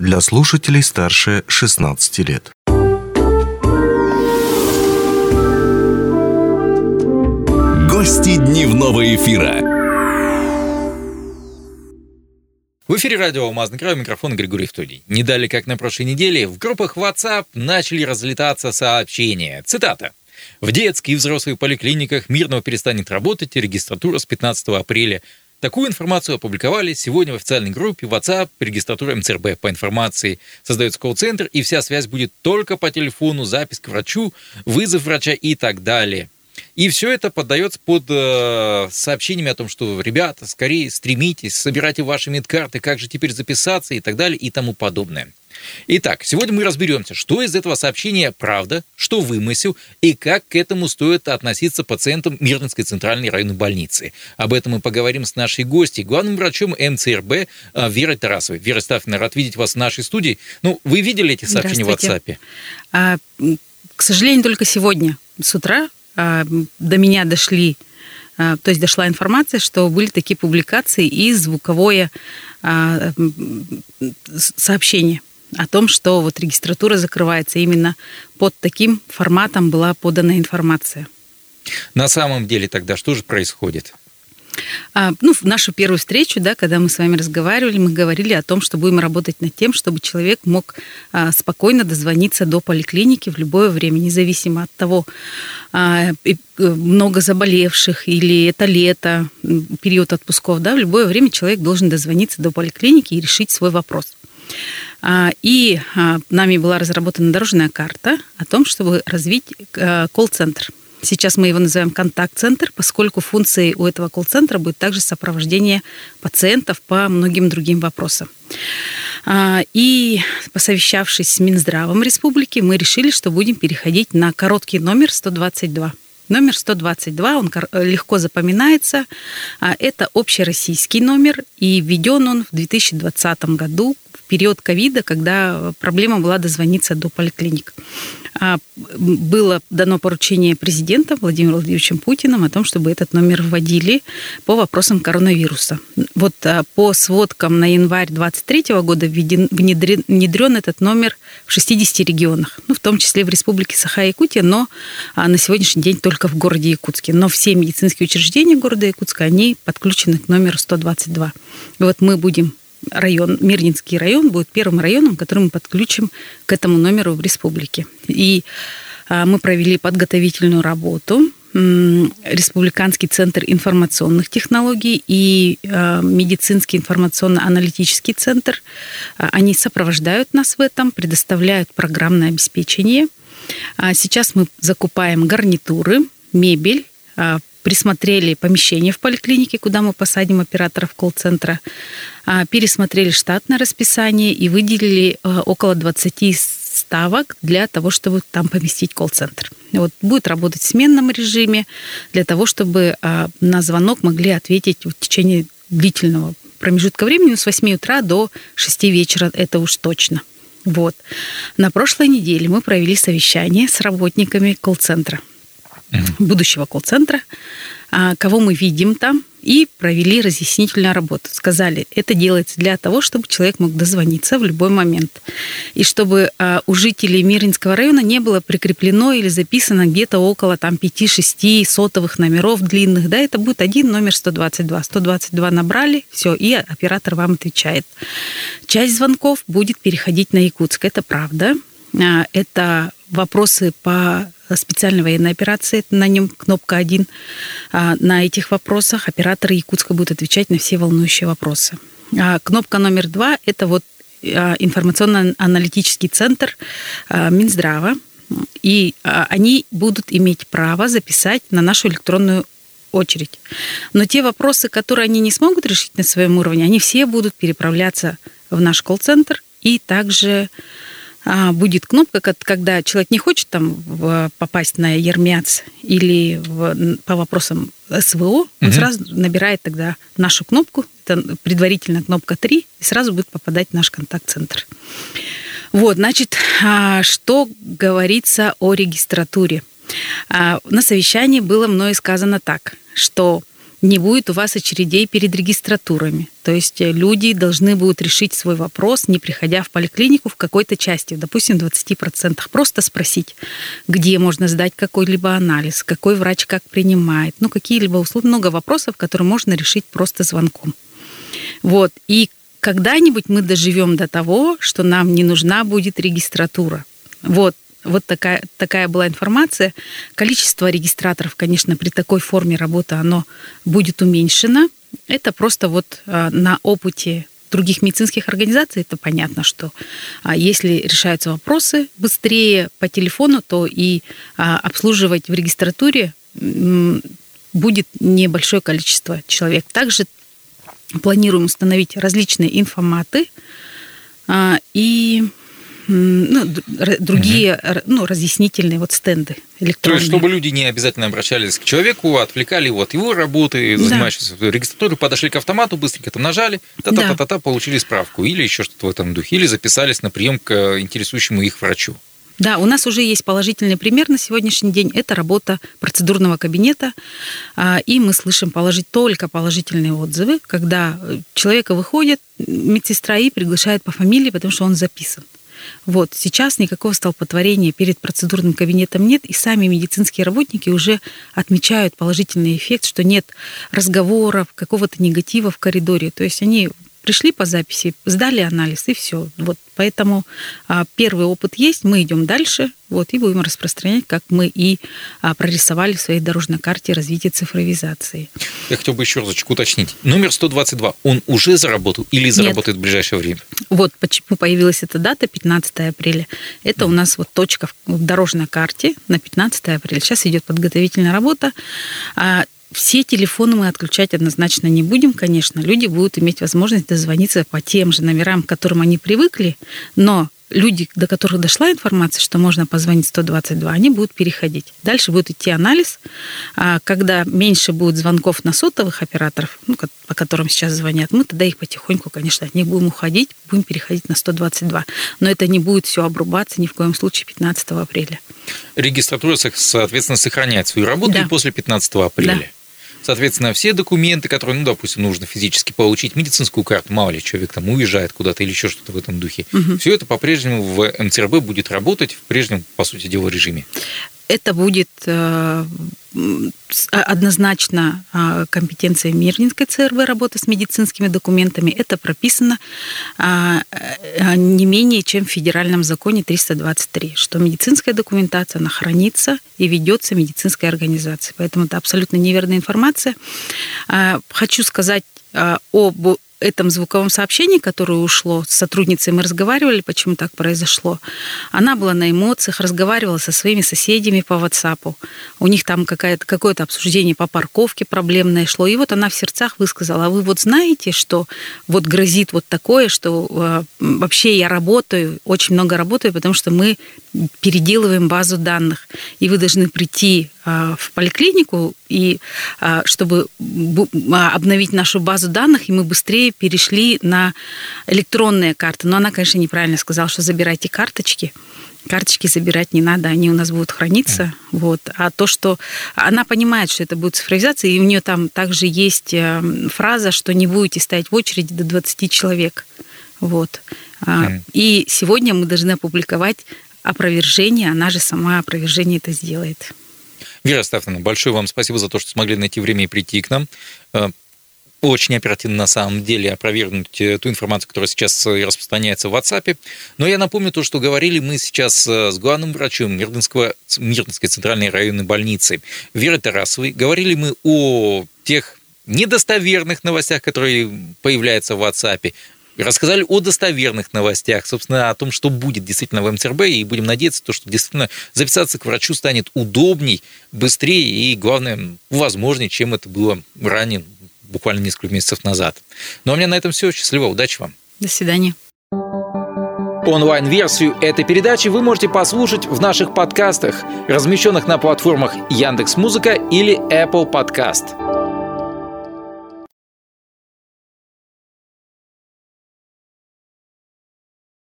для слушателей старше 16 лет. Гости дневного эфира. В эфире радио «Алмазный край», микрофон Григорий Втодий. Не дали, как на прошлой неделе, в группах WhatsApp начали разлетаться сообщения. Цитата. В детских и взрослых поликлиниках Мирного перестанет работать регистратура с 15 апреля. Такую информацию опубликовали сегодня в официальной группе WhatsApp регистратура МЦРБ. По информации создается колл-центр, и вся связь будет только по телефону, запись к врачу, вызов врача и так далее. И все это поддается под э, сообщениями о том, что, ребята, скорее стремитесь, собирайте ваши медкарты, как же теперь записаться и так далее и тому подобное. Итак, сегодня мы разберемся, что из этого сообщения правда, что вымысел и как к этому стоит относиться пациентам Мирнинской центральной районной больницы. Об этом мы поговорим с нашей гостьей, главным врачом МЦРБ э, Верой Тарасовой. Вера Стафина, рад видеть вас в нашей студии. Ну, вы видели эти сообщения в WhatsApp? А, к сожалению, только сегодня с утра а, до меня дошли, а, то есть дошла информация, что были такие публикации и звуковое а, сообщение о том, что вот регистратура закрывается именно под таким форматом была подана информация. На самом деле тогда что же происходит? А, ну, в нашу первую встречу, да, когда мы с вами разговаривали, мы говорили о том, что будем работать над тем, чтобы человек мог а, спокойно дозвониться до поликлиники в любое время, независимо от того, а, э, много заболевших или это лето, период отпусков, да, в любое время человек должен дозвониться до поликлиники и решить свой вопрос. И нами была разработана дорожная карта о том, чтобы развить колл-центр – Сейчас мы его называем контакт-центр, поскольку функцией у этого колл-центра будет также сопровождение пациентов по многим другим вопросам. А, и посовещавшись с Минздравом республики, мы решили, что будем переходить на короткий номер 122. Номер 122, он легко запоминается. А, это общероссийский номер, и введен он в 2020 году, период ковида, когда проблема была дозвониться до поликлиник. А, было дано поручение президента Владимиром Владимировичем Путиным о том, чтобы этот номер вводили по вопросам коронавируса. Вот а, по сводкам на январь 2023 года внедрен, внедрен этот номер в 60 регионах, ну, в том числе в Республике Саха-Якутия, но а, на сегодняшний день только в городе Якутске. Но все медицинские учреждения города Якутска, они подключены к номеру 122. И вот мы будем район, Мирнинский район будет первым районом, который мы подключим к этому номеру в республике. И а, мы провели подготовительную работу. Республиканский центр информационных технологий и а, медицинский информационно-аналитический центр. А, они сопровождают нас в этом, предоставляют программное обеспечение. Сейчас мы закупаем гарнитуры, мебель, присмотрели помещение в поликлинике, куда мы посадим операторов колл-центра, а, пересмотрели штатное расписание и выделили а, около 20 ставок для того, чтобы там поместить колл-центр. Вот будет работать в сменном режиме для того, чтобы а, на звонок могли ответить в течение длительного промежутка времени с 8 утра до 6 вечера, это уж точно. Вот. На прошлой неделе мы провели совещание с работниками колл-центра будущего колл-центра, а, кого мы видим там, и провели разъяснительную работу. Сказали, это делается для того, чтобы человек мог дозвониться в любой момент. И чтобы а, у жителей Мирнинского района не было прикреплено или записано где-то около там 5-6 сотовых номеров длинных. Да, это будет один номер 122. 122 набрали, все, и оператор вам отвечает. Часть звонков будет переходить на Якутск. Это правда. А, это вопросы по специальной военной операции, на нем кнопка 1. А, на этих вопросах операторы Якутска будут отвечать на все волнующие вопросы. А, кнопка номер два – это вот информационно-аналитический центр Минздрава, и они будут иметь право записать на нашу электронную очередь. Но те вопросы, которые они не смогут решить на своем уровне, они все будут переправляться в наш колл-центр и также будет кнопка, когда человек не хочет там попасть на Ермяц или в, по вопросам СВО, он угу. сразу набирает тогда нашу кнопку, это предварительно кнопка 3, и сразу будет попадать в наш контакт-центр. Вот, значит, а, что говорится о регистратуре? А, на совещании было мной сказано так, что не будет у вас очередей перед регистратурами. То есть э, люди должны будут решить свой вопрос, не приходя в поликлинику в какой-то части, допустим, 20%. Просто спросить, где можно сдать какой-либо анализ, какой врач как принимает, ну, какие-либо условия, много вопросов, которые можно решить просто звонком. Вот. И когда-нибудь мы доживем до того, что нам не нужна будет регистратура. Вот вот такая, такая была информация. Количество регистраторов, конечно, при такой форме работы, оно будет уменьшено. Это просто вот а, на опыте других медицинских организаций это понятно, что а, если решаются вопросы быстрее по телефону, то и а, обслуживать в регистратуре будет небольшое количество человек. Также планируем установить различные информаты и ну, другие угу. ну, разъяснительные вот стенды электронные. То есть, чтобы люди не обязательно обращались к человеку, отвлекали его от его работы, да. занимающиеся регистратурой, подошли к автомату, быстренько там нажали, та-та-та-та-та, получили справку или еще что-то в этом духе, или записались на прием к интересующему их врачу. Да, у нас уже есть положительный пример на сегодняшний день. Это работа процедурного кабинета. А, и мы слышим положить только положительные отзывы, когда человека выходит медсестра и приглашает по фамилии, потому что он записан. Вот. Сейчас никакого столпотворения перед процедурным кабинетом нет, и сами медицинские работники уже отмечают положительный эффект, что нет разговоров, какого-то негатива в коридоре. То есть они пришли по записи, сдали анализ и все. Вот поэтому а, первый опыт есть, мы идем дальше, вот и будем распространять, как мы и а, прорисовали в своей дорожной карте развития цифровизации. Я хотел бы еще разочек уточнить. Номер 122, он уже заработал или заработает Нет. в ближайшее время? Вот почему появилась эта дата 15 апреля. Это mm. у нас вот точка в дорожной карте на 15 апреля. Сейчас идет подготовительная работа. А, все телефоны мы отключать однозначно не будем, конечно. Люди будут иметь возможность дозвониться по тем же номерам, к которым они привыкли, но люди, до которых дошла информация, что можно позвонить 122, они будут переходить. Дальше будет идти анализ. А когда меньше будет звонков на сотовых операторов, ну, по которым сейчас звонят, мы тогда их потихоньку, конечно, от них будем уходить, будем переходить на 122. Но это не будет все обрубаться ни в коем случае 15 апреля. Регистратура, соответственно, сохраняет свою работу да. и после 15 апреля. Да. Соответственно, все документы, которые, ну, допустим, нужно физически получить, медицинскую карту, мало ли человек там уезжает куда-то или еще что-то в этом духе, угу. все это по-прежнему в МЦРБ будет работать в прежнем, по сути дела, режиме это будет э, однозначно э, компетенция Мирнинской ЦРВ работа с медицинскими документами. Это прописано э, не менее чем в федеральном законе 323, что медицинская документация, она хранится и ведется медицинской организацией. Поэтому это абсолютно неверная информация. Хочу сказать об этом звуковом сообщении, которое ушло, с сотрудницей мы разговаривали, почему так произошло. Она была на эмоциях, разговаривала со своими соседями по WhatsApp. У них там какое-то какое обсуждение по парковке проблемное шло. И вот она в сердцах высказала, а вы вот знаете, что вот грозит вот такое, что э, вообще я работаю, очень много работаю, потому что мы переделываем базу данных, и вы должны прийти в поликлинику, и а, чтобы а, обновить нашу базу данных, и мы быстрее перешли на электронные карты. Но она, конечно, неправильно сказала, что забирайте карточки. Карточки забирать не надо, они у нас будут храниться. Mm. Вот. А то, что она понимает, что это будет цифровизация, и у нее там также есть э, фраза, что не будете стоять в очереди до 20 человек. Вот. Mm. И сегодня мы должны опубликовать опровержение, она же сама опровержение это сделает. Вера Стефановна, большое вам спасибо за то, что смогли найти время и прийти к нам. Э, очень оперативно на самом деле опровергнуть э, ту информацию, которая сейчас э, распространяется в WhatsApp. Но я напомню то, что говорили мы сейчас с главным врачом Мирдинского, Мирдинской центральной районной больницы Верой Тарасовой. Говорили мы о тех недостоверных новостях, которые появляются в WhatsApp, рассказали о достоверных новостях, собственно, о том, что будет действительно в МЦРБ, и будем надеяться, то, что действительно записаться к врачу станет удобней, быстрее и, главное, возможнее, чем это было ранее, буквально несколько месяцев назад. Ну а у меня на этом все. Счастливо, удачи вам. До свидания. Онлайн-версию этой передачи вы можете послушать в наших подкастах, размещенных на платформах Яндекс.Музыка или Apple Podcast.